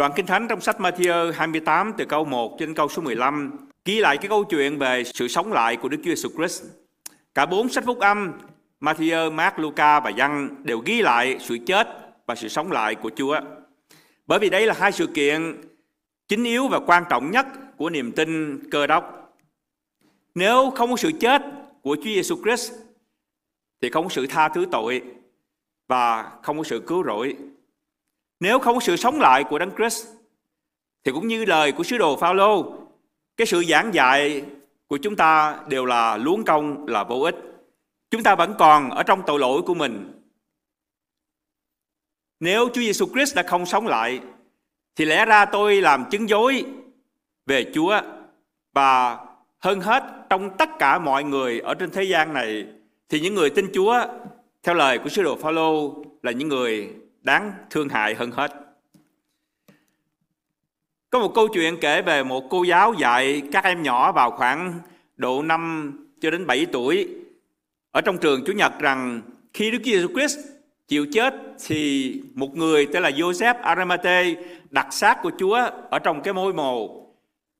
Đoạn Kinh Thánh trong sách Matthew 28 từ câu 1 trên câu số 15 ghi lại cái câu chuyện về sự sống lại của Đức Chúa Jesus Christ. Cả bốn sách phúc âm Matthew, Mark, Luca và Giăng đều ghi lại sự chết và sự sống lại của Chúa. Bởi vì đây là hai sự kiện chính yếu và quan trọng nhất của niềm tin cơ đốc. Nếu không có sự chết của Chúa Giêsu Christ thì không có sự tha thứ tội và không có sự cứu rỗi. Nếu không có sự sống lại của Đấng Christ thì cũng như lời của sứ đồ Phaolô, cái sự giảng dạy của chúng ta đều là luống công là vô ích. Chúng ta vẫn còn ở trong tội lỗi của mình. Nếu Chúa Giêsu Christ đã không sống lại thì lẽ ra tôi làm chứng dối về Chúa và hơn hết trong tất cả mọi người ở trên thế gian này thì những người tin Chúa theo lời của sứ đồ Phaolô là những người đáng thương hại hơn hết. Có một câu chuyện kể về một cô giáo dạy các em nhỏ vào khoảng độ 5 cho đến 7 tuổi ở trong trường Chủ nhật rằng, khi Đức Giêsu Christ chịu chết thì một người tên là Joseph Aramate đặt xác của Chúa ở trong cái ngôi mồ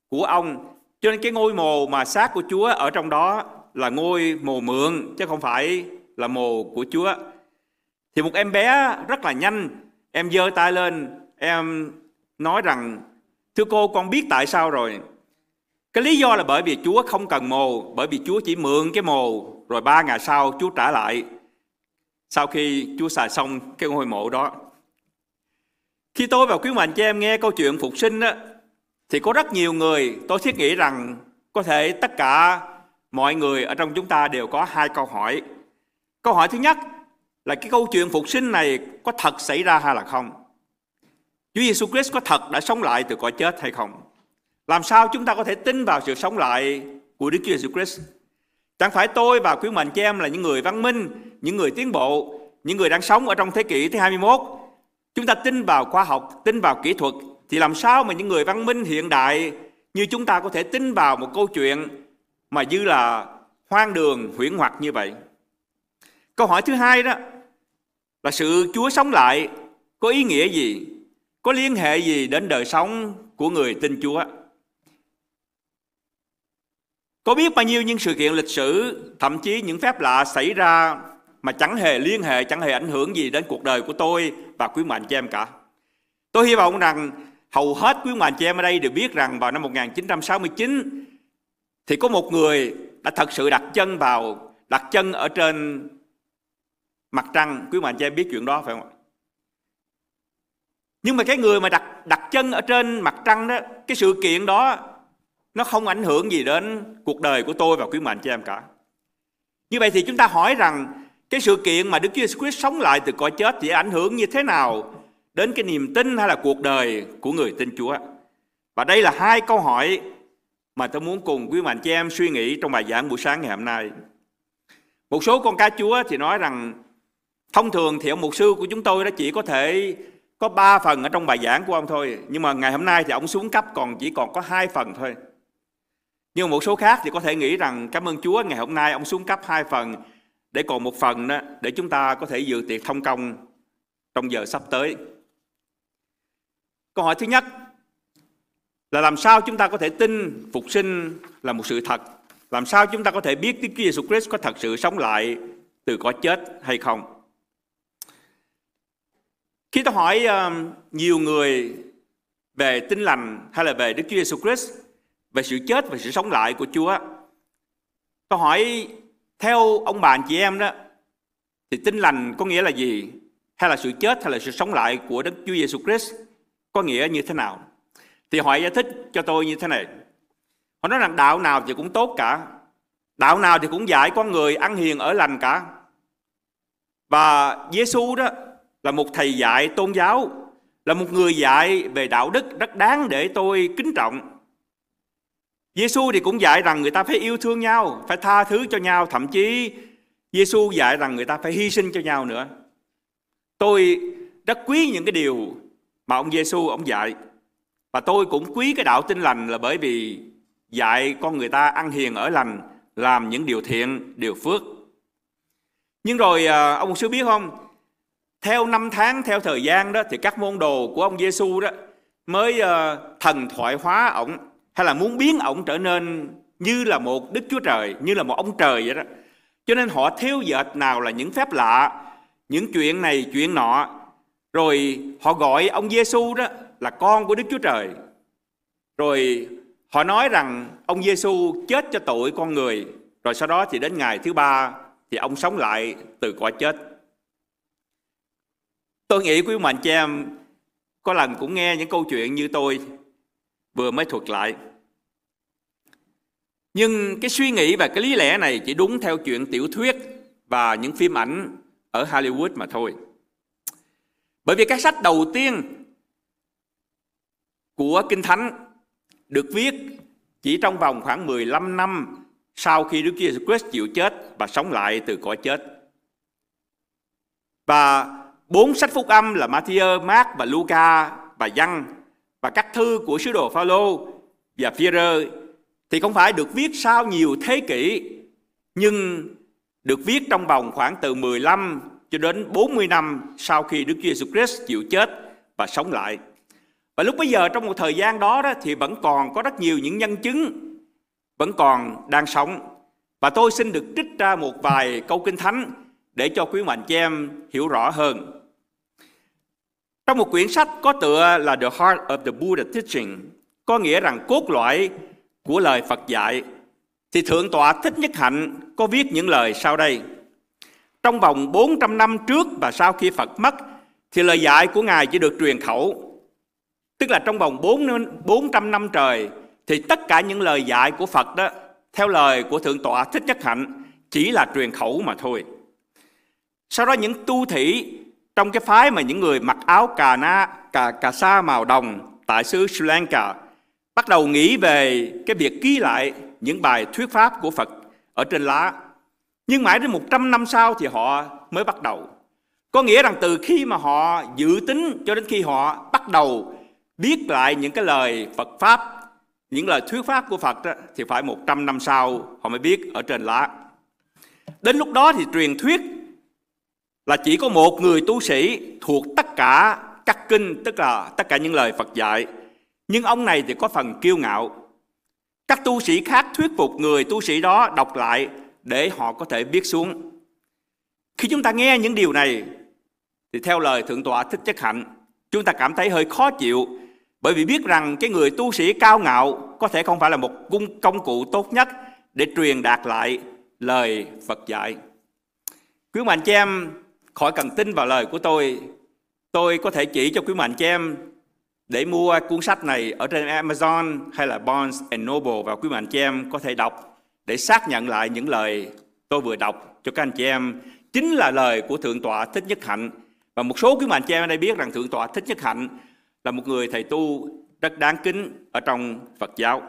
của ông. Cho nên cái ngôi mồ mà xác của Chúa ở trong đó là ngôi mồ mượn, chứ không phải là mồ của Chúa. Thì một em bé rất là nhanh, em giơ tay lên, em nói rằng thưa cô con biết tại sao rồi. Cái lý do là bởi vì Chúa không cần mồ, bởi vì Chúa chỉ mượn cái mồ rồi ba ngày sau Chúa trả lại sau khi Chúa xài xong cái ngôi mộ đó. Khi tôi và quý mạnh cho em nghe câu chuyện phục sinh đó, thì có rất nhiều người tôi thiết nghĩ rằng có thể tất cả mọi người ở trong chúng ta đều có hai câu hỏi. Câu hỏi thứ nhất là cái câu chuyện phục sinh này có thật xảy ra hay là không? Chúa Giêsu Christ có thật đã sống lại từ cõi chết hay không? Làm sao chúng ta có thể tin vào sự sống lại của Đức Chúa Giêsu Christ? Chẳng phải tôi và quý mệnh chị em là những người văn minh, những người tiến bộ, những người đang sống ở trong thế kỷ thứ 21. Chúng ta tin vào khoa học, tin vào kỹ thuật, thì làm sao mà những người văn minh hiện đại như chúng ta có thể tin vào một câu chuyện mà như là hoang đường, huyễn hoặc như vậy? Câu hỏi thứ hai đó là sự Chúa sống lại có ý nghĩa gì? Có liên hệ gì đến đời sống của người tin Chúa? Có biết bao nhiêu những sự kiện lịch sử, thậm chí những phép lạ xảy ra mà chẳng hề liên hệ, chẳng hề ảnh hưởng gì đến cuộc đời của tôi và quý mạnh chị em cả. Tôi hy vọng rằng hầu hết quý mạnh chị em ở đây đều biết rằng vào năm 1969 thì có một người đã thật sự đặt chân vào, đặt chân ở trên mặt trăng. Quý mạnh chị em biết chuyện đó phải không ạ? Nhưng mà cái người mà đặt đặt chân ở trên mặt trăng đó, cái sự kiện đó nó không ảnh hưởng gì đến cuộc đời của tôi và quý mạnh chị em cả. Như vậy thì chúng ta hỏi rằng cái sự kiện mà Đức Chúa Jesus Christ sống lại từ cõi chết thì ảnh hưởng như thế nào đến cái niềm tin hay là cuộc đời của người tin Chúa? Và đây là hai câu hỏi mà tôi muốn cùng quý mạnh chị em suy nghĩ trong bài giảng buổi sáng ngày hôm nay. Một số con cá Chúa thì nói rằng thông thường thì ông mục sư của chúng tôi đó chỉ có thể có ba phần ở trong bài giảng của ông thôi. Nhưng mà ngày hôm nay thì ông xuống cấp còn chỉ còn có hai phần thôi. Nhưng một số khác thì có thể nghĩ rằng cảm ơn Chúa, ngày hôm nay ông xuống cấp hai phần để còn một phần đó, để chúng ta có thể dự tiệc thông công trong giờ sắp tới. Câu hỏi thứ nhất là làm sao chúng ta có thể tin phục sinh là một sự thật? Làm sao chúng ta có thể biết Đức Chúa Giêsu Christ có thật sự sống lại từ cõi chết hay không? Khi tôi hỏi um, nhiều người về tin lành hay là về Đức Chúa Giêsu Christ về sự chết và sự sống lại của Chúa. Tôi hỏi theo ông bà anh chị em đó thì tin lành có nghĩa là gì? Hay là sự chết hay là sự sống lại của Đức Chúa Giêsu Christ có nghĩa như thế nào? Thì họ giải thích cho tôi như thế này. Họ nói rằng đạo nào thì cũng tốt cả. Đạo nào thì cũng dạy con người ăn hiền ở lành cả. Và Giêsu đó là một thầy dạy tôn giáo, là một người dạy về đạo đức rất đáng để tôi kính trọng. Giêsu thì cũng dạy rằng người ta phải yêu thương nhau, phải tha thứ cho nhau, thậm chí Giêsu dạy rằng người ta phải hy sinh cho nhau nữa. Tôi rất quý những cái điều mà ông Giêsu ông dạy. Và tôi cũng quý cái đạo tin lành là bởi vì dạy con người ta ăn hiền ở lành, làm những điều thiện, điều phước. Nhưng rồi à, ông sư biết không, theo năm tháng, theo thời gian đó thì các môn đồ của ông Giêsu đó mới uh, thần thoại hóa ổng hay là muốn biến ổng trở nên như là một Đức Chúa Trời, như là một ông trời vậy đó. Cho nên họ theo dệt nào là những phép lạ, những chuyện này, chuyện nọ. Rồi họ gọi ông Giêsu đó là con của Đức Chúa Trời. Rồi họ nói rằng ông Giêsu chết cho tội con người. Rồi sau đó thì đến ngày thứ ba thì ông sống lại từ cõi chết. Tôi nghĩ quý mạnh chị em có lần cũng nghe những câu chuyện như tôi vừa mới thuật lại. Nhưng cái suy nghĩ và cái lý lẽ này chỉ đúng theo chuyện tiểu thuyết và những phim ảnh ở Hollywood mà thôi. Bởi vì cái sách đầu tiên của Kinh Thánh được viết chỉ trong vòng khoảng 15 năm sau khi Đức Chúa Jesus Christ chịu chết và sống lại từ cõi chết. Và bốn sách phúc âm là Matthew, Mark và Luca và Giăng và các thư của sứ đồ Phaolô và Phi-rơ thì không phải được viết sau nhiều thế kỷ nhưng được viết trong vòng khoảng từ 15 cho đến 40 năm sau khi Đức Chúa Jesus Christ chịu chết và sống lại. Và lúc bây giờ trong một thời gian đó, đó thì vẫn còn có rất nhiều những nhân chứng vẫn còn đang sống. Và tôi xin được trích ra một vài câu kinh thánh để cho quý mạnh chị em hiểu rõ hơn. Trong một quyển sách có tựa là The Heart of the Buddha Teaching, có nghĩa rằng cốt lõi của lời Phật dạy, thì Thượng tọa Thích Nhất Hạnh có viết những lời sau đây. Trong vòng 400 năm trước và sau khi Phật mất, thì lời dạy của Ngài chỉ được truyền khẩu. Tức là trong vòng 400 năm trời, thì tất cả những lời dạy của Phật đó, theo lời của Thượng tọa Thích Nhất Hạnh, chỉ là truyền khẩu mà thôi. Sau đó những tu thủy trong cái phái mà những người mặc áo cà na cà cà sa màu đồng tại xứ Sri Lanka bắt đầu nghĩ về cái việc ký lại những bài thuyết pháp của Phật ở trên lá. Nhưng mãi đến 100 năm sau thì họ mới bắt đầu. Có nghĩa rằng từ khi mà họ dự tính cho đến khi họ bắt đầu viết lại những cái lời Phật Pháp, những lời thuyết pháp của Phật đó, thì phải 100 năm sau họ mới viết ở trên lá. Đến lúc đó thì truyền thuyết là chỉ có một người tu sĩ thuộc tất cả các kinh, tức là tất cả những lời Phật dạy. Nhưng ông này thì có phần kiêu ngạo. Các tu sĩ khác thuyết phục người tu sĩ đó đọc lại để họ có thể viết xuống. Khi chúng ta nghe những điều này, thì theo lời Thượng tọa Thích Chất Hạnh, chúng ta cảm thấy hơi khó chịu bởi vì biết rằng cái người tu sĩ cao ngạo có thể không phải là một cung công cụ tốt nhất để truyền đạt lại lời Phật dạy. Quý mạnh chị em khỏi cần tin vào lời của tôi, tôi có thể chỉ cho quý mạnh chị em để mua cuốn sách này ở trên Amazon hay là Barnes and Noble và quý mạnh chị em có thể đọc để xác nhận lại những lời tôi vừa đọc cho các anh chị em chính là lời của Thượng tọa Thích Nhất Hạnh và một số quý mạnh chị em ở đây biết rằng Thượng tọa Thích Nhất Hạnh là một người thầy tu rất đáng kính ở trong Phật giáo.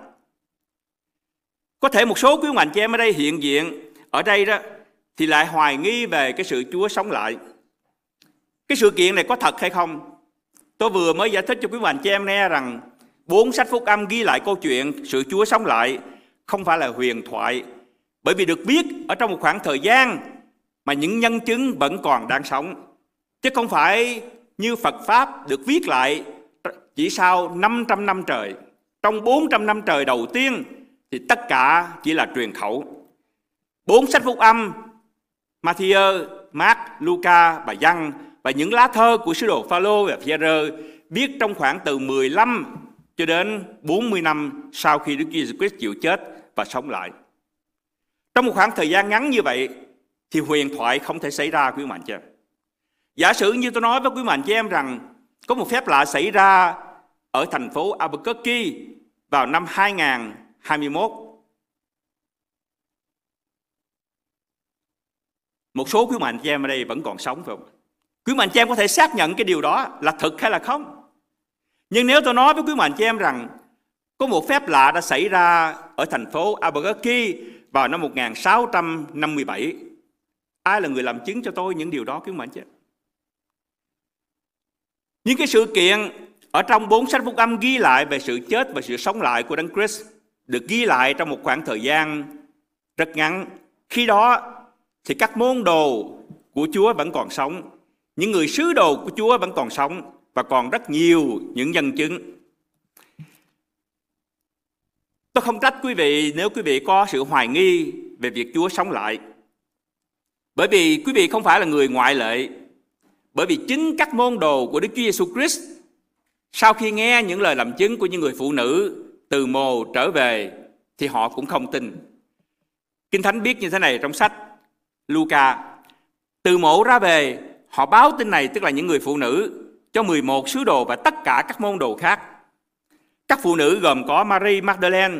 Có thể một số quý mạnh chị em ở đây hiện diện ở đây đó thì lại hoài nghi về cái sự Chúa sống lại. Cái sự kiện này có thật hay không? Tôi vừa mới giải thích cho quý bạn chị em nghe rằng bốn sách phúc âm ghi lại câu chuyện sự Chúa sống lại không phải là huyền thoại bởi vì được biết ở trong một khoảng thời gian mà những nhân chứng vẫn còn đang sống chứ không phải như Phật Pháp được viết lại chỉ sau 500 năm trời. Trong 400 năm trời đầu tiên thì tất cả chỉ là truyền khẩu. Bốn sách phúc âm Matthew, Mark, Luca và Giăng và những lá thơ của sứ đồ Phaolô và Phi-rơ viết trong khoảng từ 15 cho đến 40 năm sau khi Đức Giêsu Christ chịu chết và sống lại. Trong một khoảng thời gian ngắn như vậy thì huyền thoại không thể xảy ra quý mạnh chị em. Giả sử như tôi nói với quý mạnh chị em rằng có một phép lạ xảy ra ở thành phố Albuquerque vào năm 2021. Một số quý mạnh chị em ở đây vẫn còn sống, phải không? Quý mạnh chị em có thể xác nhận cái điều đó là thật hay là không? Nhưng nếu tôi nói với quý mạnh chị em rằng có một phép lạ đã xảy ra ở thành phố Albuquerque vào năm 1657. Ai là người làm chứng cho tôi những điều đó quý mạnh chị em? Những cái sự kiện ở trong bốn sách phúc âm ghi lại về sự chết và sự sống lại của Đấng Christ được ghi lại trong một khoảng thời gian rất ngắn. Khi đó thì các môn đồ của Chúa vẫn còn sống, những người sứ đồ của Chúa vẫn còn sống và còn rất nhiều những nhân chứng. Tôi không trách quý vị nếu quý vị có sự hoài nghi về việc Chúa sống lại. Bởi vì quý vị không phải là người ngoại lệ. Bởi vì chính các môn đồ của Đức Chúa Giêsu Christ sau khi nghe những lời làm chứng của những người phụ nữ từ mồ trở về thì họ cũng không tin. Kinh Thánh biết như thế này trong sách Luca. Từ mộ ra về, họ báo tin này tức là những người phụ nữ cho 11 sứ đồ và tất cả các môn đồ khác. Các phụ nữ gồm có Marie Magdalene,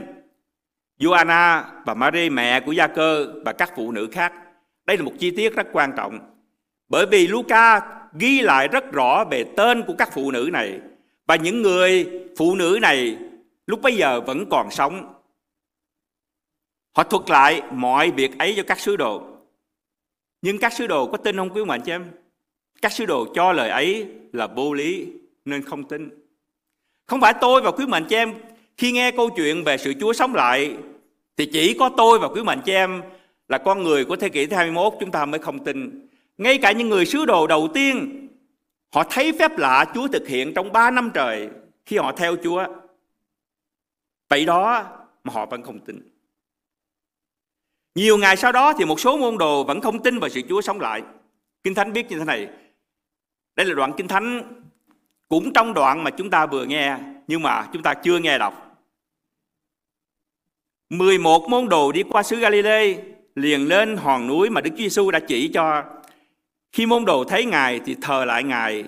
Joanna và Marie mẹ của Gia Cơ và các phụ nữ khác. Đây là một chi tiết rất quan trọng. Bởi vì Luca ghi lại rất rõ về tên của các phụ nữ này và những người phụ nữ này lúc bấy giờ vẫn còn sống. Họ thuật lại mọi việc ấy cho các sứ đồ. Nhưng các sứ đồ có tin không quý ông chị em? Các sứ đồ cho lời ấy là vô lý nên không tin. Không phải tôi và quý mạnh chị em khi nghe câu chuyện về sự Chúa sống lại thì chỉ có tôi và quý mạnh chị em là con người của thế kỷ thứ 21 chúng ta mới không tin. Ngay cả những người sứ đồ đầu tiên, họ thấy phép lạ Chúa thực hiện trong 3 năm trời khi họ theo Chúa. Vậy đó mà họ vẫn không tin. Nhiều ngày sau đó thì một số môn đồ vẫn không tin vào sự Chúa sống lại. Kinh Thánh biết như thế này. Đây là đoạn Kinh Thánh cũng trong đoạn mà chúng ta vừa nghe nhưng mà chúng ta chưa nghe đọc. 11 môn đồ đi qua xứ Galilee liền lên hòn núi mà Đức Chúa Giêsu đã chỉ cho. Khi môn đồ thấy Ngài thì thờ lại Ngài,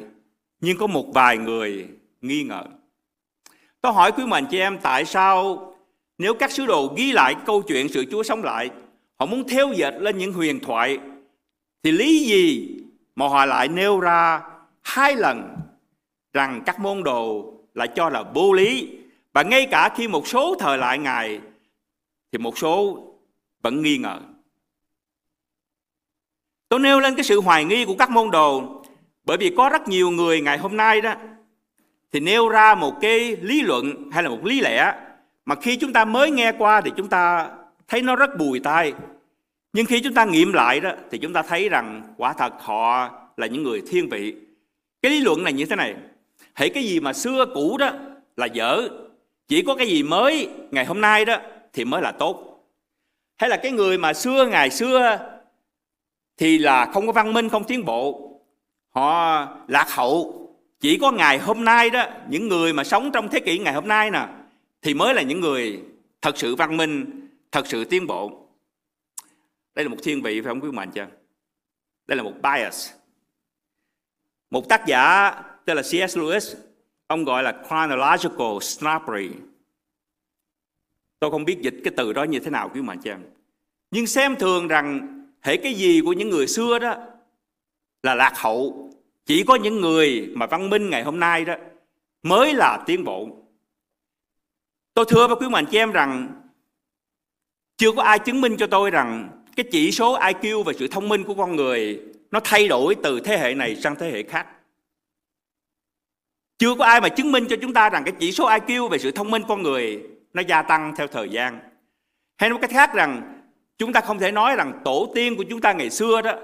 nhưng có một vài người nghi ngờ. Tôi hỏi quý mình chị em tại sao nếu các sứ đồ ghi lại câu chuyện sự Chúa sống lại, họ muốn theo dệt lên những huyền thoại, thì lý gì mà họ lại nêu ra hai lần rằng các môn đồ lại cho là vô lý? Và ngay cả khi một số thời lại ngài thì một số vẫn nghi ngờ. Tôi nêu lên cái sự hoài nghi của các môn đồ bởi vì có rất nhiều người ngày hôm nay đó thì nêu ra một cái lý luận hay là một lý lẽ mà khi chúng ta mới nghe qua thì chúng ta thấy nó rất bùi tai nhưng khi chúng ta nghiệm lại đó, thì chúng ta thấy rằng quả thật họ là những người thiên vị. Cái lý luận này như thế này. Hãy cái gì mà xưa cũ đó là dở, chỉ có cái gì mới ngày hôm nay đó thì mới là tốt. Hay là cái người mà xưa ngày xưa thì là không có văn minh, không tiến bộ. Họ lạc hậu. Chỉ có ngày hôm nay đó, những người mà sống trong thế kỷ ngày hôm nay nè, thì mới là những người thật sự văn minh, thật sự tiến bộ đây là một thiên vị phải không quý mạnh chưa đây là một bias một tác giả tên là C.S. Lewis, ông gọi là chronological snobbery. Tôi không biết dịch cái từ đó như thế nào quý mạnh chưa. Nhưng xem thường rằng hệ cái gì của những người xưa đó là lạc hậu. Chỉ có những người mà văn minh ngày hôm nay đó mới là tiến bộ. Tôi thưa với quý mạnh chị em rằng chưa có ai chứng minh cho tôi rằng cái chỉ số IQ và sự thông minh của con người nó thay đổi từ thế hệ này sang thế hệ khác. Chưa có ai mà chứng minh cho chúng ta rằng cái chỉ số IQ về sự thông minh con người nó gia tăng theo thời gian. Hay nói cách khác rằng, chúng ta không thể nói rằng tổ tiên của chúng ta ngày xưa đó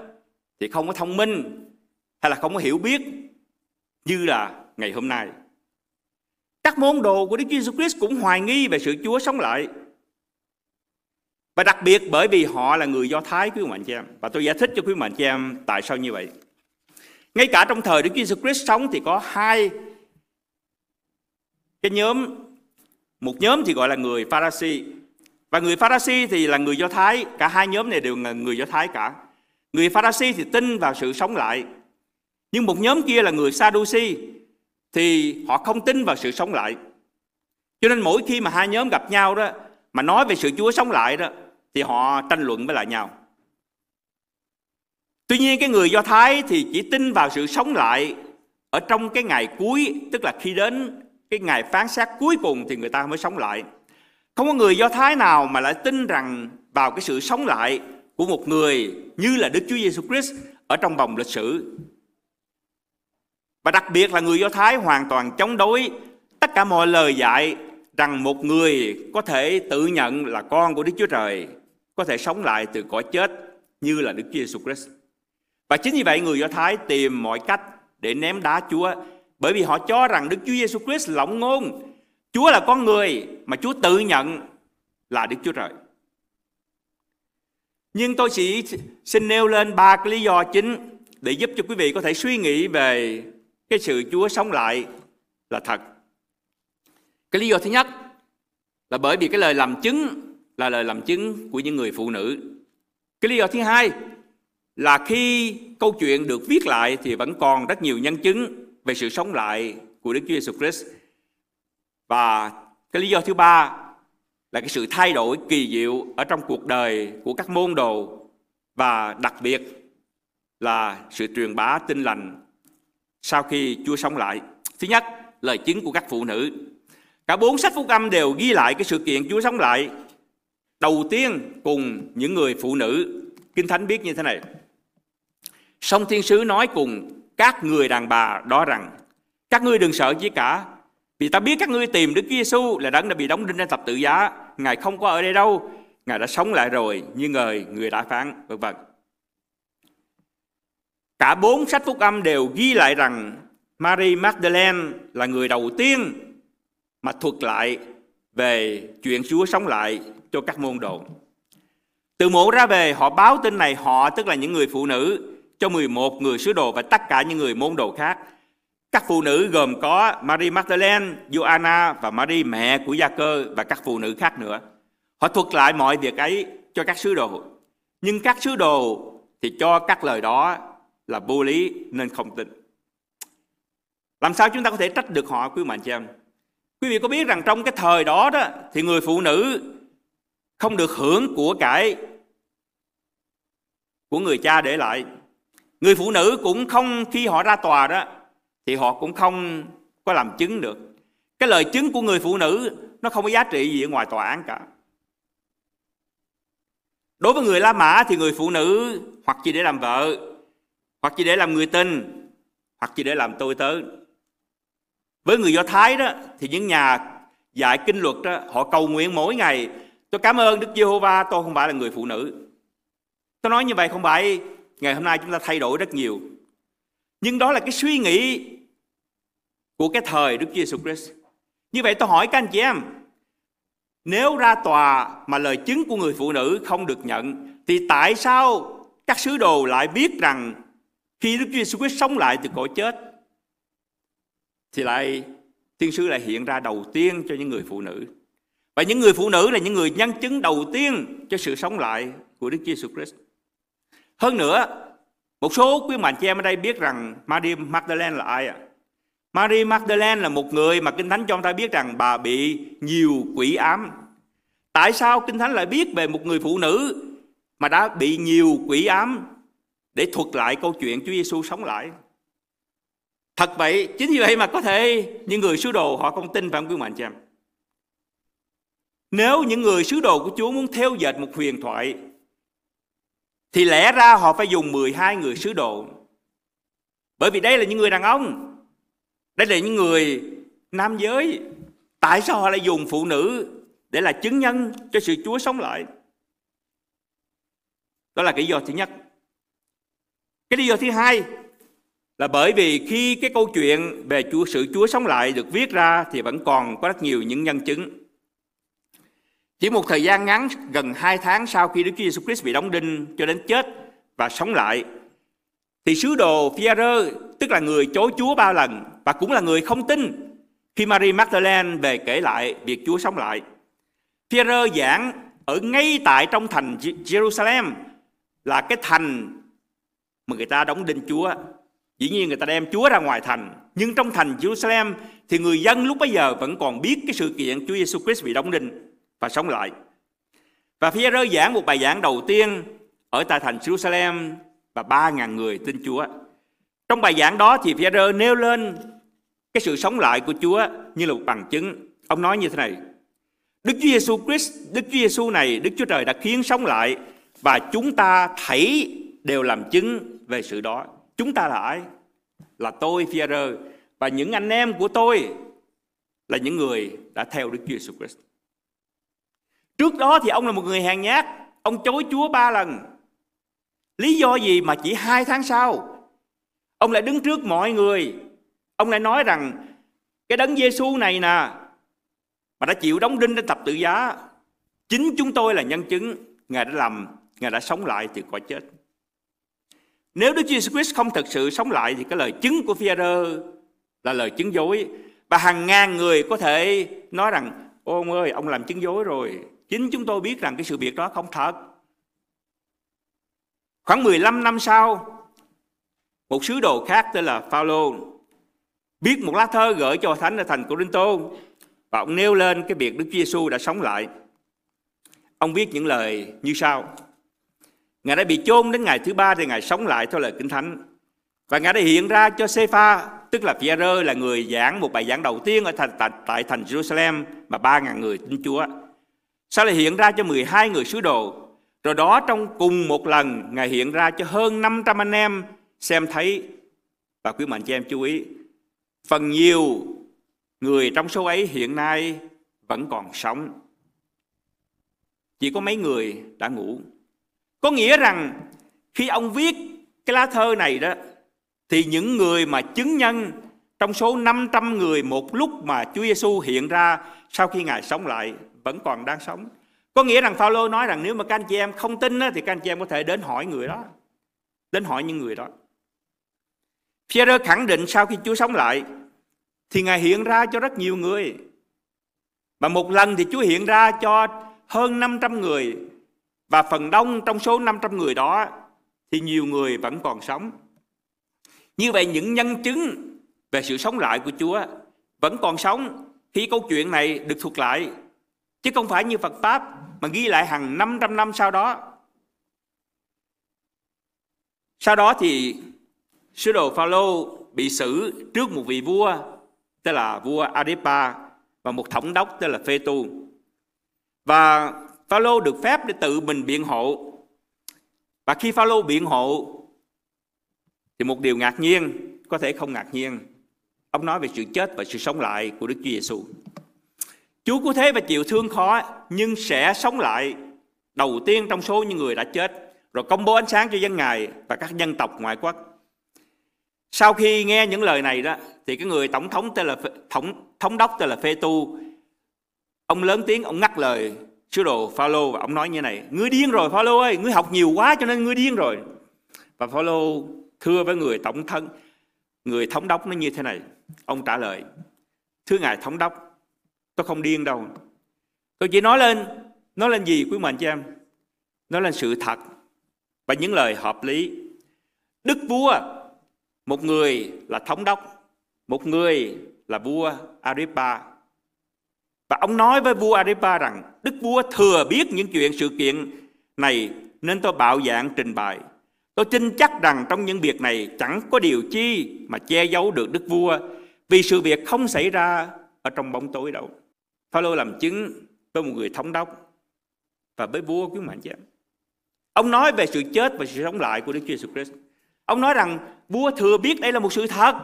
thì không có thông minh hay là không có hiểu biết như là ngày hôm nay. Các môn đồ của Đức Chúa Jesus Christ cũng hoài nghi về sự Chúa sống lại. Và đặc biệt bởi vì họ là người Do Thái, quý mạnh chị em. Và tôi giải thích cho quý mạnh chị em tại sao như vậy. Ngay cả trong thời Đức Chúa Jesus Christ sống thì có hai cái nhóm, một nhóm thì gọi là người Pharisee và người Pharisee thì là người Do Thái cả hai nhóm này đều là người Do Thái cả người Pharisee thì tin vào sự sống lại, nhưng một nhóm kia là người Sadducee thì họ không tin vào sự sống lại cho nên mỗi khi mà hai nhóm gặp nhau đó mà nói về sự Chúa sống lại đó thì họ tranh luận với lại nhau Tuy nhiên cái người Do Thái thì chỉ tin vào sự sống lại ở trong cái ngày cuối, tức là khi đến cái ngày phán xét cuối cùng thì người ta mới sống lại. Không có người Do Thái nào mà lại tin rằng vào cái sự sống lại của một người như là Đức Chúa Giêsu Christ ở trong vòng lịch sử. Và đặc biệt là người Do Thái hoàn toàn chống đối tất cả mọi lời dạy rằng một người có thể tự nhận là con của Đức Chúa Trời, có thể sống lại từ cõi chết như là Đức Chúa Giêsu Christ. Và chính vì vậy người Do Thái tìm mọi cách để ném đá Chúa bởi vì họ cho rằng Đức Chúa Giêsu Christ lỏng ngôn. Chúa là con người mà Chúa tự nhận là Đức Chúa Trời. Nhưng tôi chỉ xin nêu lên ba cái lý do chính để giúp cho quý vị có thể suy nghĩ về cái sự Chúa sống lại là thật. Cái lý do thứ nhất là bởi vì cái lời làm chứng là lời làm chứng của những người phụ nữ. Cái lý do thứ hai là khi câu chuyện được viết lại thì vẫn còn rất nhiều nhân chứng về sự sống lại của Đức Chúa Giêsu Christ. Và cái lý do thứ ba là cái sự thay đổi kỳ diệu ở trong cuộc đời của các môn đồ và đặc biệt là sự truyền bá tin lành sau khi Chúa sống lại. Thứ nhất, lời chứng của các phụ nữ. Cả bốn sách phúc âm đều ghi lại cái sự kiện Chúa sống lại đầu tiên cùng những người phụ nữ. Kinh Thánh biết như thế này. Song Thiên Sứ nói cùng các người đàn bà đó rằng, các ngươi đừng sợ chi cả, vì ta biết các ngươi tìm Đức Giêsu là đấng đã bị đóng đinh trên thập tự giá Ngài không có ở đây đâu, Ngài đã sống lại rồi, như người người đã phán, vân vân Cả bốn sách phúc âm đều ghi lại rằng Mary Magdalene là người đầu tiên mà thuật lại về chuyện Chúa sống lại cho các môn đồ. Từ mộ ra về họ báo tin này họ tức là những người phụ nữ cho 11 người sứ đồ và tất cả những người môn đồ khác. Các phụ nữ gồm có Mary Magdalene, Joanna và Mary mẹ của Gia Cơ và các phụ nữ khác nữa. Họ thuật lại mọi việc ấy cho các sứ đồ. Nhưng các sứ đồ thì cho các lời đó là vô lý nên không tin. Làm sao chúng ta có thể trách được họ quý mạnh chị em? Quý vị có biết rằng trong cái thời đó đó thì người phụ nữ không được hưởng của cải của người cha để lại. Người phụ nữ cũng không khi họ ra tòa đó thì họ cũng không có làm chứng được. Cái lời chứng của người phụ nữ nó không có giá trị gì ở ngoài tòa án cả. Đối với người La Mã thì người phụ nữ hoặc chỉ để làm vợ, hoặc chỉ để làm người tình, hoặc chỉ để làm tôi tớ. Với người Do Thái đó thì những nhà dạy kinh luật đó họ cầu nguyện mỗi ngày tôi cảm ơn Đức Giê-hô-va tôi không phải là người phụ nữ. Tôi nói như vậy không phải ngày hôm nay chúng ta thay đổi rất nhiều. Nhưng đó là cái suy nghĩ của cái thời Đức Giêsu Christ. Như vậy tôi hỏi các anh chị em, nếu ra tòa mà lời chứng của người phụ nữ không được nhận, thì tại sao các sứ đồ lại biết rằng khi Đức Giêsu Christ sống lại từ cõi chết, thì lại thiên sứ lại hiện ra đầu tiên cho những người phụ nữ. Và những người phụ nữ là những người nhân chứng đầu tiên cho sự sống lại của Đức Giêsu Christ. Hơn nữa, một số quý mạnh chị em ở đây biết rằng Mary Magdalene là ai ạ? À? Mary Magdalene là một người mà Kinh Thánh cho chúng ta biết rằng bà bị nhiều quỷ ám. Tại sao Kinh Thánh lại biết về một người phụ nữ mà đã bị nhiều quỷ ám để thuật lại câu chuyện Chúa Giêsu sống lại? Thật vậy, chính vì vậy mà có thể những người sứ đồ họ không tin phải không quý mạnh chị em? Nếu những người sứ đồ của Chúa muốn theo dệt một huyền thoại thì lẽ ra họ phải dùng 12 người sứ đồ. Bởi vì đây là những người đàn ông. Đây là những người nam giới. Tại sao họ lại dùng phụ nữ để là chứng nhân cho sự Chúa sống lại? Đó là cái lý do thứ nhất. Cái lý do thứ hai là bởi vì khi cái câu chuyện về Chúa, sự Chúa sống lại được viết ra thì vẫn còn có rất nhiều những nhân chứng. Chỉ một thời gian ngắn, gần hai tháng sau khi Đức Chúa Giêsu Christ bị đóng đinh cho đến chết và sống lại, thì sứ đồ Phi-rơ tức là người chối Chúa ba lần và cũng là người không tin khi Mary Magdalene về kể lại việc Chúa sống lại. Phi-rơ giảng ở ngay tại trong thành Jerusalem là cái thành mà người ta đóng đinh Chúa. Dĩ nhiên người ta đem Chúa ra ngoài thành, nhưng trong thành Jerusalem thì người dân lúc bấy giờ vẫn còn biết cái sự kiện Chúa Giêsu Christ bị đóng đinh và sống lại. Và phía rơi giảng một bài giảng đầu tiên ở tại thành Jerusalem và 3.000 người tin Chúa. Trong bài giảng đó thì phía rơ nêu lên cái sự sống lại của Chúa như là một bằng chứng. Ông nói như thế này: Đức Chúa Giêsu Christ, Đức Chúa Giêsu này, Đức Chúa Trời đã khiến sống lại và chúng ta thấy đều làm chứng về sự đó. Chúng ta là ai? Là tôi Pierre và những anh em của tôi là những người đã theo Đức Chúa Giêsu Christ. Trước đó thì ông là một người hèn nhát, ông chối Chúa ba lần. Lý do gì mà chỉ hai tháng sau, ông lại đứng trước mọi người, ông lại nói rằng cái đấng Giêsu này nè, mà đã chịu đóng đinh trên tập tự giá, Chính chúng tôi là nhân chứng Ngài đã làm, Ngài đã sống lại từ cõi chết. Nếu Đức Chúa Jesus Christ không thực sự sống lại thì cái lời chứng của phi là lời chứng dối. Và hàng ngàn người có thể nói rằng ông ơi, ông làm chứng dối rồi. Chính chúng tôi biết rằng cái sự việc đó không thật. Khoảng 15 năm sau, một sứ đồ khác tên là Phaolô biết một lá thơ gửi cho thánh ở thành Corinto và ông nêu lên cái việc Đức Chúa Giêsu đã sống lại. Ông viết những lời như sau: Ngài đã bị chôn đến ngày thứ ba thì Ngài sống lại theo lời Kinh Thánh. Và Ngài đã hiện ra cho Sepha, tức là phi là người giảng một bài giảng đầu tiên ở thành, tại, tại thành Jerusalem mà ba ngàn người tin Chúa. Sau lại hiện ra cho 12 người sứ đồ. Rồi đó trong cùng một lần Ngài hiện ra cho hơn 500 anh em xem thấy. Và quý mạnh cho em chú ý, phần nhiều người trong số ấy hiện nay vẫn còn sống. Chỉ có mấy người đã ngủ. Có nghĩa rằng, khi ông viết cái lá thơ này đó, thì những người mà chứng nhân trong số 500 người một lúc mà Chúa Giêsu hiện ra sau khi Ngài sống lại vẫn còn đang sống. Có nghĩa rằng Phaolô nói rằng nếu mà các anh chị em không tin thì các anh chị em có thể đến hỏi người đó. Đến hỏi những người đó. Pierre khẳng định sau khi Chúa sống lại, thì Ngài hiện ra cho rất nhiều người. mà một lần thì Chúa hiện ra cho hơn 500 người và phần đông trong số 500 người đó thì nhiều người vẫn còn sống. Như vậy những nhân chứng về sự sống lại của Chúa vẫn còn sống khi câu chuyện này được thuật lại. Chứ không phải như Phật Pháp mà ghi lại hàng 500 năm sau đó. Sau đó thì sứ đồ Phaolô bị xử trước một vị vua, tên là vua Adepa và một thống đốc tên là Phê Tu. Và Phaolô được phép để tự mình biện hộ. Và khi Phaolô biện hộ thì một điều ngạc nhiên, có thể không ngạc nhiên. Ông nói về sự chết và sự sống lại của Đức Chúa Giêsu. Chúa cứu thế và chịu thương khó nhưng sẽ sống lại đầu tiên trong số những người đã chết rồi công bố ánh sáng cho dân Ngài và các dân tộc ngoại quốc. Sau khi nghe những lời này đó thì cái người tổng thống tên là thống thống đốc tên là Phê Tu ông lớn tiếng ông ngắt lời sứ đồ Phaolô và ông nói như này, ngươi điên rồi, Phaolô ơi, ngươi học nhiều quá cho nên ngươi điên rồi. Và Phaolô thưa với người tổng thân, người thống đốc nó như thế này. Ông trả lời, thưa ngài thống đốc, tôi không điên đâu. Tôi chỉ nói lên nói lên gì quý mệnh cho em? Nói lên sự thật và những lời hợp lý. Đức vua, một người là thống đốc, một người là vua Agrippa và ông nói với vua Agrippa rằng, Đức vua thừa biết những chuyện sự kiện này nên tôi bạo dạng trình bày. Tôi tin chắc rằng trong những việc này chẳng có điều chi mà che giấu được Đức vua, vì sự việc không xảy ra ở trong bóng tối đâu. Phaolô làm chứng với một người thống đốc và với vua quý mạnh chị Ông nói về sự chết và sự sống lại của Đức Chúa Jesus Christ. Ông nói rằng, vua thừa biết đây là một sự thật.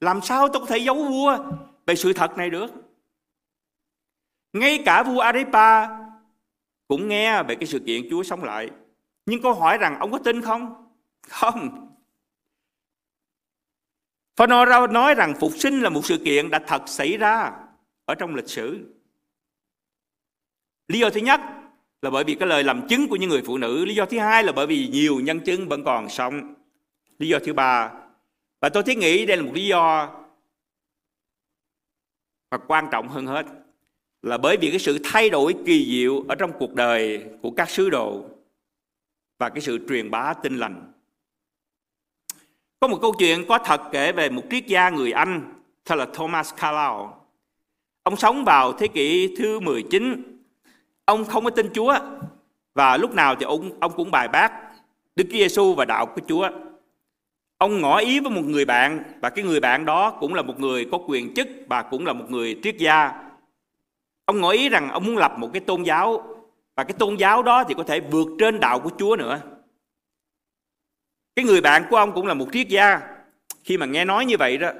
Làm sao tôi có thể giấu vua về sự thật này được? Ngay cả vua Agrippa cũng nghe về cái sự kiện Chúa sống lại. Nhưng câu hỏi rằng ông có tin không? Không. Phaolô nói rằng phục sinh là một sự kiện đã thật xảy ra ở trong lịch sử. Lý do thứ nhất là bởi vì cái lời làm chứng của những người phụ nữ. Lý do thứ hai là bởi vì nhiều nhân chứng vẫn còn sống. Lý do thứ ba, và tôi thiết nghĩ đây là một lý do và quan trọng hơn hết là bởi vì cái sự thay đổi kỳ diệu ở trong cuộc đời của các sứ đồ và cái sự truyền bá tin lành. Có một câu chuyện có thật kể về một triết gia người Anh tên là Thomas Carlyle. Ông sống vào thế kỷ thứ 19. Ông không có tin Chúa và lúc nào thì ông ông cũng bài bác Đức Chúa Giêsu và đạo của Chúa. Ông ngỏ ý với một người bạn và cái người bạn đó cũng là một người có quyền chức và cũng là một người triết gia Ông ngỏ ý rằng ông muốn lập một cái tôn giáo và cái tôn giáo đó thì có thể vượt trên đạo của Chúa nữa. Cái người bạn của ông cũng là một triết gia. Khi mà nghe nói như vậy đó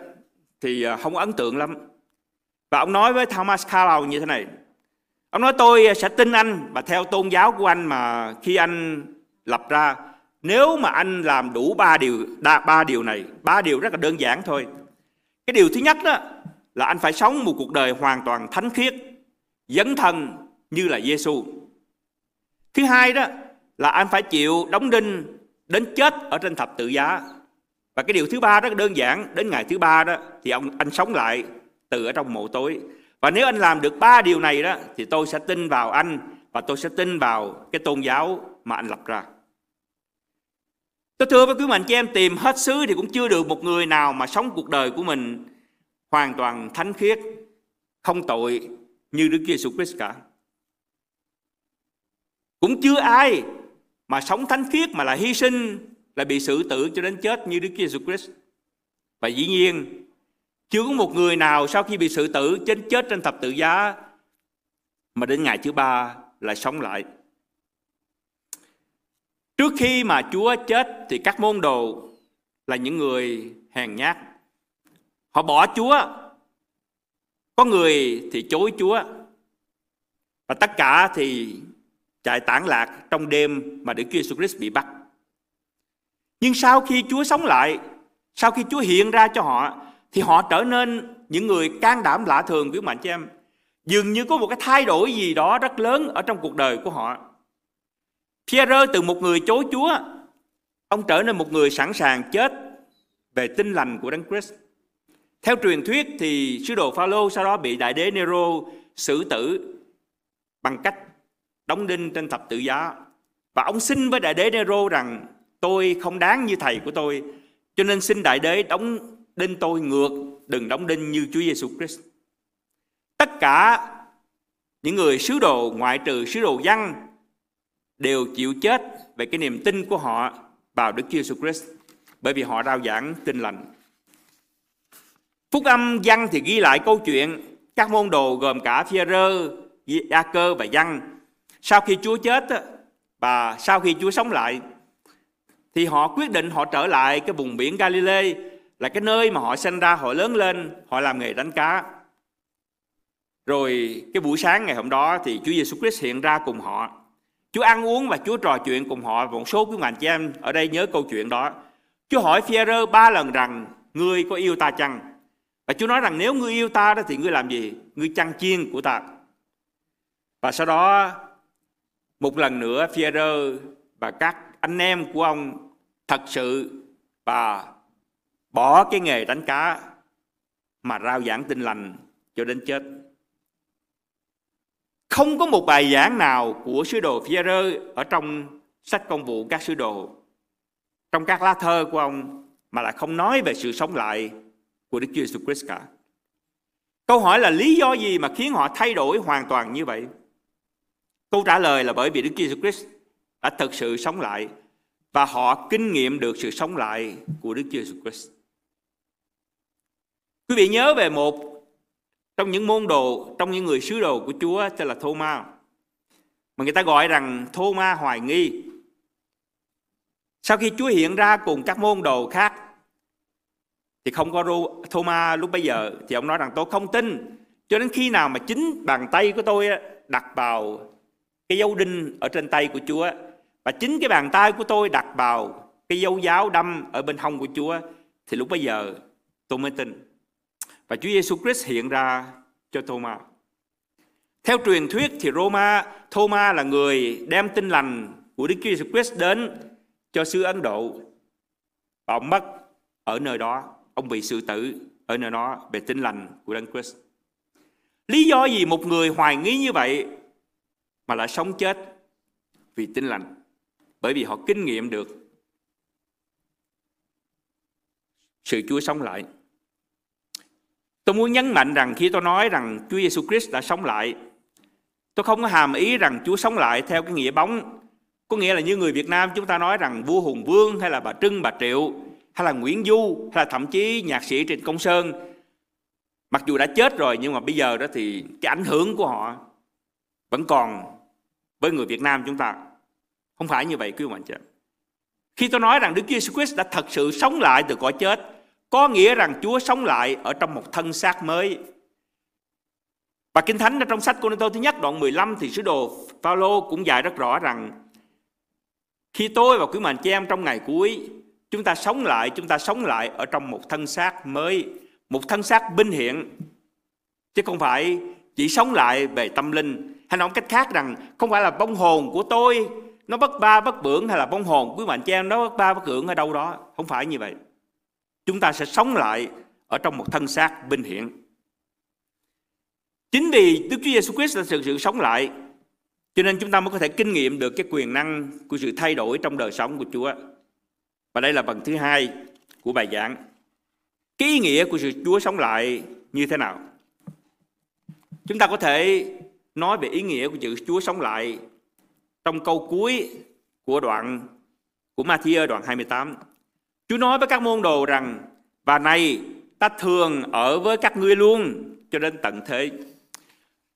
thì à, không ấn tượng lắm. Và ông nói với Thomas Carlyle như thế này. Ông nói tôi à, sẽ tin anh và theo tôn giáo của anh mà khi anh lập ra nếu mà anh làm đủ ba điều ba điều này, ba điều rất là đơn giản thôi. Cái điều thứ nhất đó là anh phải sống một cuộc đời hoàn toàn thánh khiết dấn thân như là Giêsu. Thứ hai đó là anh phải chịu đóng đinh đến chết ở trên thập tự giá. Và cái điều thứ ba rất đơn giản, đến ngày thứ ba đó thì ông anh sống lại từ ở trong mộ tối. Và nếu anh làm được ba điều này đó thì tôi sẽ tin vào anh và tôi sẽ tin vào cái tôn giáo mà anh lập ra. Tôi thưa với quý mạnh chị em tìm hết xứ thì cũng chưa được một người nào mà sống cuộc đời của mình hoàn toàn thánh khiết, không tội như Đức Giêsu Christ cả. Cũng chưa ai mà sống thánh khiết, mà là hy sinh, là bị xử tử cho đến chết như Đức Giêsu Christ. Và dĩ nhiên, chưa có một người nào sau khi bị xử tử trên chết trên thập tự giá, mà đến ngày thứ ba lại sống lại. Trước khi mà Chúa chết thì các môn đồ là những người hèn nhát. Họ bỏ Chúa. Có người thì chối Chúa. Và tất cả thì chạy tản lạc trong đêm mà Đức Giêsu Christ bị bắt. Nhưng sau khi Chúa sống lại, sau khi Chúa hiện ra cho họ, thì họ trở nên những người can đảm lạ thường quý mạnh cho em. Dường như có một cái thay đổi gì đó rất lớn ở trong cuộc đời của họ. Pierre từ một người chối Chúa, ông trở nên một người sẵn sàng chết về tinh lành của Đấng Christ. Theo truyền thuyết thì sứ đồ Phaolô sau đó bị đại đế Nero xử tử bằng cách đóng đinh trên thập tự giá. Và ông xin với đại đế Nero rằng tôi không đáng như thầy của tôi, cho nên xin đại đế đóng đinh tôi ngược, đừng đóng đinh như Chúa Giêsu Christ. Tất cả những người sứ đồ ngoại trừ sứ đồ văn đều chịu chết về cái niềm tin của họ vào Đức Chúa Jesus Christ bởi vì họ rao giảng tin lành. Phúc âm văn thì ghi lại câu chuyện các môn đồ gồm cả Phi-rơ, Gia-cơ và Văn sau khi Chúa chết và sau khi Chúa sống lại thì họ quyết định họ trở lại cái vùng biển Galilee là cái nơi mà họ sinh ra, họ lớn lên, họ làm nghề đánh cá. Rồi cái buổi sáng ngày hôm đó thì Chúa Giêsu Christ hiện ra cùng họ Chúa ăn uống và Chúa trò chuyện cùng họ một số quý ngành chị em ở đây nhớ câu chuyện đó. Chúa hỏi Phi-rơ ba lần rằng ngươi có yêu ta chăng? Và Chúa nói rằng nếu ngươi yêu ta đó thì ngươi làm gì? Ngươi chăn chiên của ta. Và sau đó một lần nữa Phi-e-rơ và các anh em của ông thật sự và bỏ cái nghề đánh cá mà rao giảng tin lành cho đến chết. Không có một bài giảng nào của sứ đồ Phi-e-rơ ở trong sách công vụ các sứ đồ, trong các lá thơ của ông mà lại không nói về sự sống lại của Đức Chúa Jesus Christ cả. Câu hỏi là lý do gì mà khiến họ thay đổi hoàn toàn như vậy? Câu trả lời là bởi vì Đức Chúa Jesus Christ đã thực sự sống lại và họ kinh nghiệm được sự sống lại của Đức Chúa Jesus Christ. Quý vị nhớ về một trong những môn đồ, trong những người sứ đồ của Chúa, tên là Thomas. mà người ta gọi rằng Thomas hoài nghi sau khi Chúa hiện ra cùng các môn đồ khác thì không có Thô-ma lúc bấy giờ thì ông nói rằng tôi không tin cho đến khi nào mà chính bàn tay của tôi đặt vào cái dấu đinh ở trên tay của Chúa và chính cái bàn tay của tôi đặt vào cái dấu giáo đâm ở bên hông của Chúa thì lúc bấy giờ tôi mới tin. Và Chúa Giêsu Christ hiện ra cho Thomas. Theo truyền thuyết thì Roma, Thomas là người đem tin lành của Đức Chúa Giêsu Christ đến cho xứ Ấn Độ. Và ông mất ở nơi đó, ông bị sự tử ở nơi đó về tin lành của Đấng Christ. Lý do gì một người hoài nghi như vậy mà lại sống chết vì tin lành? Bởi vì họ kinh nghiệm được sự Chúa sống lại. Tôi muốn nhấn mạnh rằng khi tôi nói rằng Chúa Giêsu Christ đã sống lại, tôi không có hàm ý rằng Chúa sống lại theo cái nghĩa bóng. Có nghĩa là như người Việt Nam chúng ta nói rằng vua Hùng Vương hay là bà Trưng, bà Triệu hay là Nguyễn Du, hay là thậm chí nhạc sĩ Trịnh Công Sơn mặc dù đã chết rồi, nhưng mà bây giờ đó thì cái ảnh hưởng của họ vẫn còn với người Việt Nam chúng ta. Không phải như vậy, quý vị chị. Khi tôi nói rằng Đức Giêsu Christ đã thật sự sống lại từ cõi chết, có nghĩa rằng Chúa sống lại ở trong một thân xác mới. Và Kinh Thánh ở trong sách Cô Tô thứ nhất đoạn 15 thì sứ đồ Phaolô cũng dạy rất rõ rằng, khi tôi và quý mạnh chị em trong ngày cuối chúng ta sống lại, chúng ta sống lại ở trong một thân xác mới, một thân xác binh hiện chứ không phải chỉ sống lại về tâm linh. Hay nói cách khác rằng không phải là bông hồn của tôi nó bất ba bất bưởng hay là bông hồn quý mạnh trang nó bất ba bất bưỡng ở đâu đó. Không phải như vậy. Chúng ta sẽ sống lại ở trong một thân xác binh hiện chính vì Đức Chúa Giêsu Christ là sự sự sống lại cho nên chúng ta mới có thể kinh nghiệm được cái quyền năng của sự thay đổi trong đời sống của Chúa và đây là phần thứ hai của bài giảng cái ý nghĩa của sự Chúa sống lại như thế nào chúng ta có thể nói về ý nghĩa của chữ Chúa sống lại trong câu cuối của đoạn, của Matthew đoạn 28. Chúa nói với các môn đồ rằng, và này, ta thường ở với các ngươi luôn cho đến tận thế.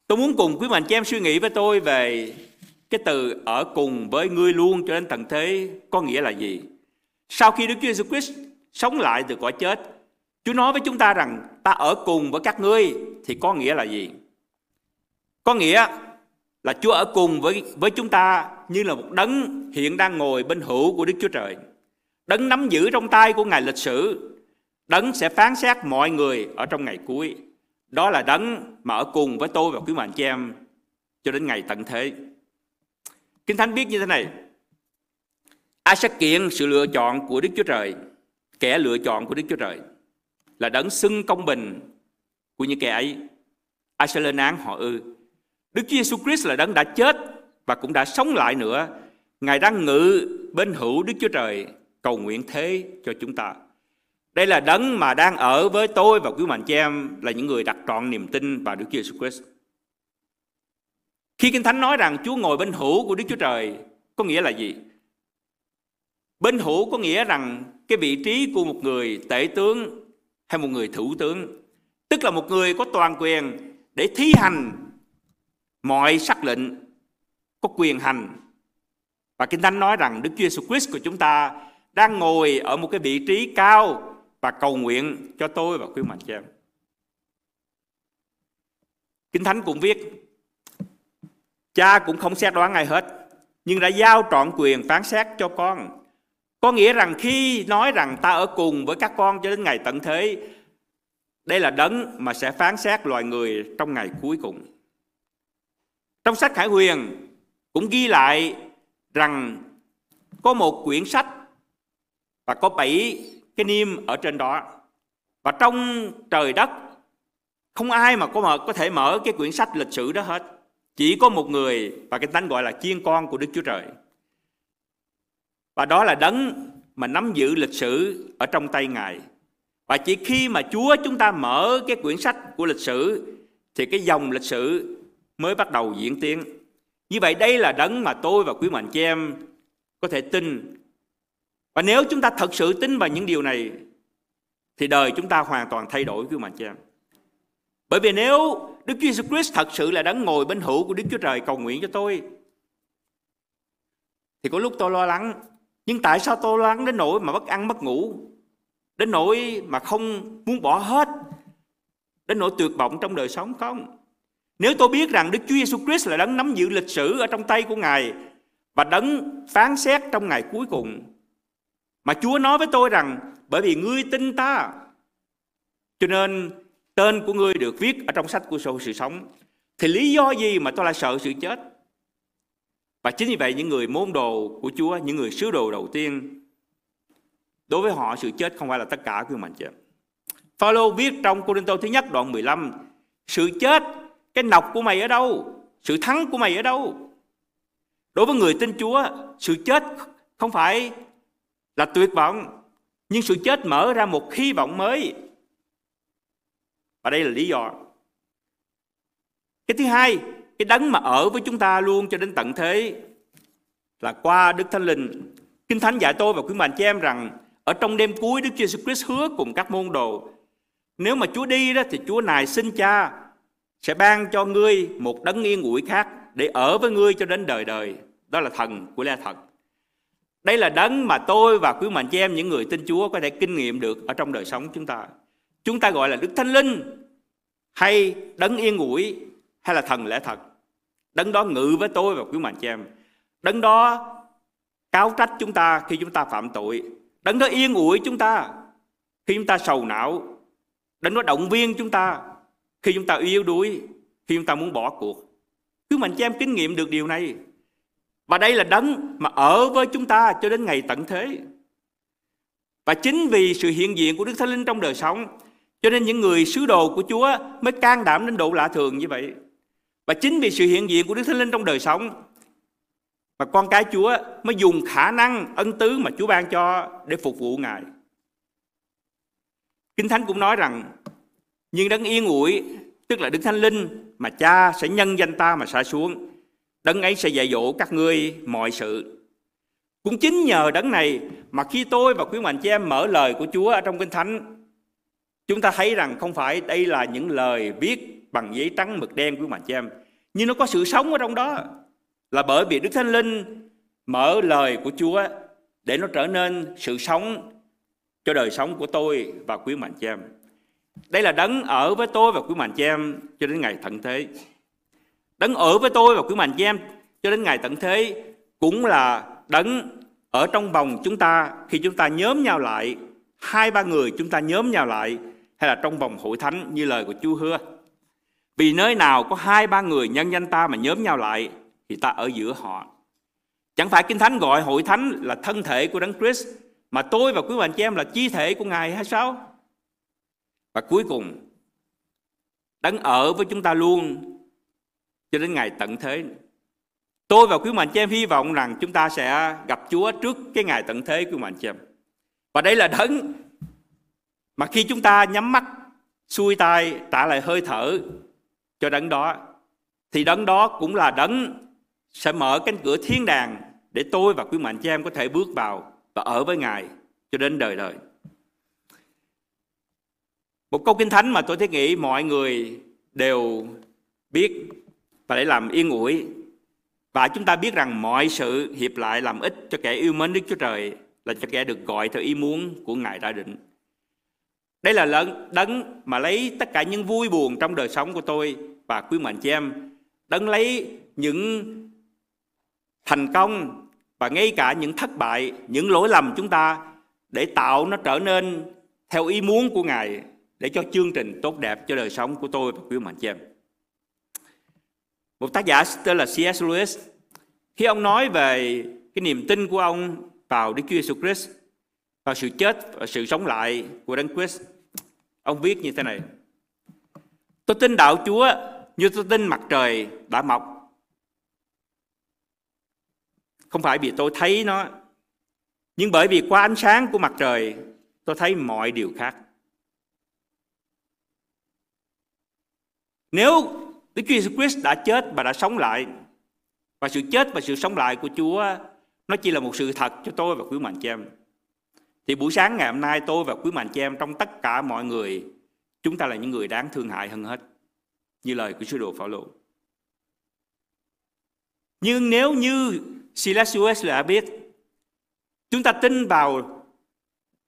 Tôi muốn cùng quý mạnh chị em suy nghĩ với tôi về cái từ ở cùng với ngươi luôn cho đến tận thế có nghĩa là gì? Sau khi Đức Chúa Jesus Christ sống lại từ cõi chết, Chúa nói với chúng ta rằng ta ở cùng với các ngươi thì có nghĩa là gì? Có nghĩa là Chúa ở cùng với với chúng ta như là một đấng hiện đang ngồi bên hữu của Đức Chúa Trời. Đấng nắm giữ trong tay của Ngài lịch sử. Đấng sẽ phán xét mọi người ở trong ngày cuối. Đó là đấng mà ở cùng với tôi và quý mạnh chị em cho đến ngày tận thế. Kinh Thánh biết như thế này. Ai sẽ kiện sự lựa chọn của Đức Chúa Trời, kẻ lựa chọn của Đức Chúa Trời là đấng xưng công bình của những kẻ ấy. Ai sẽ lên án họ ư? Đức Chúa Giêsu Christ là đấng đã chết và cũng đã sống lại nữa. Ngài đang ngự bên hữu Đức Chúa Trời cầu nguyện thế cho chúng ta. Đây là đấng mà đang ở với tôi và quý mạnh chị em là những người đặt trọn niềm tin vào Đức Chúa Giêsu Christ. Khi Kinh Thánh nói rằng Chúa ngồi bên hữu của Đức Chúa Trời có nghĩa là gì? Bên hữu có nghĩa rằng cái vị trí của một người tể tướng hay một người thủ tướng, tức là một người có toàn quyền để thi hành mọi sắc lệnh có quyền hành. Và Kinh Thánh nói rằng Đức Chúa Jesus Christ của chúng ta đang ngồi ở một cái vị trí cao và cầu nguyện cho tôi và quý mạnh cho em. Kinh Thánh cũng viết Cha cũng không xét đoán ai hết Nhưng đã giao trọn quyền phán xét cho con có nghĩa rằng khi nói rằng ta ở cùng với các con cho đến ngày tận thế Đây là đấng mà sẽ phán xét loài người trong ngày cuối cùng trong sách Khải Huyền cũng ghi lại rằng có một quyển sách và có bảy cái niêm ở trên đó. Và trong trời đất không ai mà có mở, có thể mở cái quyển sách lịch sử đó hết. Chỉ có một người và cái tánh gọi là chiên con của Đức Chúa Trời. Và đó là đấng mà nắm giữ lịch sử ở trong tay Ngài. Và chỉ khi mà Chúa chúng ta mở cái quyển sách của lịch sử, thì cái dòng lịch sử mới bắt đầu diễn tiến. Như vậy đây là đấng mà tôi và quý mạnh chị em có thể tin. Và nếu chúng ta thật sự tin vào những điều này, thì đời chúng ta hoàn toàn thay đổi, quý mạnh chị em. Bởi vì nếu Đức Chúa Jesus Christ thật sự là đấng ngồi bên hữu của Đức Chúa Trời cầu nguyện cho tôi, thì có lúc tôi lo lắng. Nhưng tại sao tôi lo lắng đến nỗi mà mất ăn mất ngủ? Đến nỗi mà không muốn bỏ hết? Đến nỗi tuyệt vọng trong đời sống không? Nếu tôi biết rằng Đức Chúa Giêsu Christ là đấng nắm giữ lịch sử ở trong tay của Ngài và đấng phán xét trong ngày cuối cùng, mà Chúa nói với tôi rằng bởi vì ngươi tin ta, cho nên tên của ngươi được viết ở trong sách của sổ sự sống, thì lý do gì mà tôi lại sợ sự chết? Và chính vì vậy những người môn đồ của Chúa, những người sứ đồ đầu tiên, đối với họ sự chết không phải là tất cả của mình chị Phaolô viết trong Cô Tô thứ nhất đoạn 15, sự chết cái nọc của mày ở đâu? Sự thắng của mày ở đâu? Đối với người tin Chúa, sự chết không phải là tuyệt vọng, nhưng sự chết mở ra một hy vọng mới. Và đây là lý do. Cái thứ hai, cái đấng mà ở với chúng ta luôn cho đến tận thế là qua Đức Thánh Linh. Kinh Thánh dạy tôi và quý bạn chị em rằng ở trong đêm cuối Đức Chúa Jesus Christ hứa cùng các môn đồ nếu mà Chúa đi đó thì Chúa này xin cha sẽ ban cho ngươi một đấng yên ủi khác để ở với ngươi cho đến đời đời. Đó là thần của lẽ thật. Đây là đấng mà tôi và quý mạnh chị em, những người tin Chúa có thể kinh nghiệm được ở trong đời sống chúng ta. Chúng ta gọi là Đức Thánh Linh hay đấng yên ủi hay là thần lẽ thật. Đấng đó ngự với tôi và quý mạnh cho em. Đấng đó cáo trách chúng ta khi chúng ta phạm tội. Đấng đó yên ủi chúng ta khi chúng ta sầu não. Đấng đó động viên chúng ta khi chúng ta yếu đuối, khi chúng ta muốn bỏ cuộc. cứ mạnh cho em kinh nghiệm được điều này. Và đây là đấng mà ở với chúng ta cho đến ngày tận thế. Và chính vì sự hiện diện của Đức Thánh Linh trong đời sống, cho nên những người sứ đồ của Chúa mới can đảm đến độ lạ thường như vậy. Và chính vì sự hiện diện của Đức Thánh Linh trong đời sống, mà con cái Chúa mới dùng khả năng ân tứ mà Chúa ban cho để phục vụ Ngài. Kinh Thánh cũng nói rằng, nhưng đấng yên ủi, tức là Đức Thánh Linh mà cha sẽ nhân danh ta mà xả xuống, đấng ấy sẽ dạy dỗ các ngươi mọi sự. Cũng chính nhờ đấng này mà khi tôi và quý mạnh chị em mở lời của Chúa ở trong Kinh Thánh, chúng ta thấy rằng không phải đây là những lời viết bằng giấy trắng mực đen quý mạnh chị em, nhưng nó có sự sống ở trong đó. Là bởi vì Đức Thánh Linh mở lời của Chúa để nó trở nên sự sống cho đời sống của tôi và quý mạnh chị em. Đây là đấng ở với tôi và quý mạnh chị em cho đến ngày tận thế. Đấng ở với tôi và quý mạnh chị em cho đến ngày tận thế cũng là đấng ở trong vòng chúng ta khi chúng ta nhóm nhau lại hai ba người chúng ta nhóm nhau lại hay là trong vòng hội thánh như lời của Chúa hứa. Vì nơi nào có hai ba người nhân danh ta mà nhóm nhau lại thì ta ở giữa họ. Chẳng phải Kinh Thánh gọi hội thánh là thân thể của Đấng Christ mà tôi và quý bạn chị em là chi thể của Ngài hay sao? Và cuối cùng, Đấng ở với chúng ta luôn cho đến ngày tận thế. Tôi và quý mạnh chị em hy vọng rằng chúng ta sẽ gặp Chúa trước cái ngày tận thế của mạnh chị em. Và đây là đấng mà khi chúng ta nhắm mắt, xuôi tay, trả lại hơi thở cho đấng đó, thì đấng đó cũng là đấng sẽ mở cánh cửa thiên đàng để tôi và quý mạnh chị em có thể bước vào và ở với Ngài cho đến đời đời. Một câu kinh thánh mà tôi thấy nghĩ mọi người đều biết và để làm yên ủi. Và chúng ta biết rằng mọi sự hiệp lại làm ích cho kẻ yêu mến Đức Chúa Trời là cho kẻ được gọi theo ý muốn của Ngài đã định. Đây là lớn đấng mà lấy tất cả những vui buồn trong đời sống của tôi và quý mệnh chị em. Đấng lấy những thành công và ngay cả những thất bại, những lỗi lầm chúng ta để tạo nó trở nên theo ý muốn của Ngài để cho chương trình tốt đẹp cho đời sống của tôi và quý mệnh chị em. Một tác giả tên là C.S. Lewis, khi ông nói về cái niềm tin của ông vào Đức Chúa Giêsu Christ, vào sự chết và sự sống lại của Đấng Christ, ông viết như thế này. Tôi tin đạo Chúa như tôi tin mặt trời đã mọc. Không phải vì tôi thấy nó, nhưng bởi vì qua ánh sáng của mặt trời, tôi thấy mọi điều khác. Nếu Đức Chúa Jesus Christ đã chết và đã sống lại và sự chết và sự sống lại của Chúa nó chỉ là một sự thật cho tôi và quý mạnh cho em. Thì buổi sáng ngày hôm nay tôi và quý mạnh chị em trong tất cả mọi người, chúng ta là những người đáng thương hại hơn hết, như lời của sứ đồ Phaolô. Nhưng nếu như Silas đã biết, chúng ta tin vào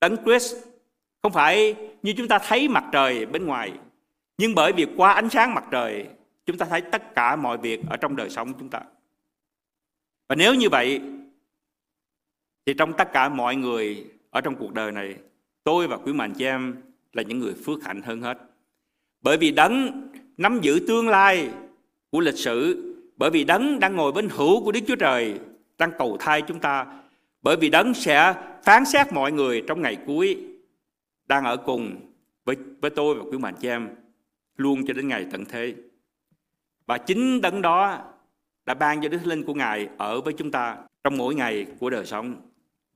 Đấng Christ, không phải như chúng ta thấy mặt trời bên ngoài, nhưng bởi vì qua ánh sáng mặt trời, chúng ta thấy tất cả mọi việc ở trong đời sống chúng ta và nếu như vậy, thì trong tất cả mọi người ở trong cuộc đời này, tôi và quý mạnh chị em là những người phước hạnh hơn hết bởi vì đấng nắm giữ tương lai của lịch sử, bởi vì đấng đang ngồi bên hữu của đức chúa trời, đang cầu thai chúng ta, bởi vì đấng sẽ phán xét mọi người trong ngày cuối đang ở cùng với với tôi và quý mạnh chị em luôn cho đến ngày tận thế và chính đấng đó đã ban cho Đức Linh của Ngài ở với chúng ta trong mỗi ngày của đời sống.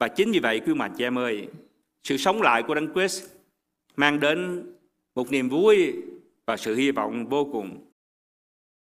Và chính vì vậy quý mạnh chị em ơi, sự sống lại của Đấng Christ mang đến một niềm vui và sự hy vọng vô cùng.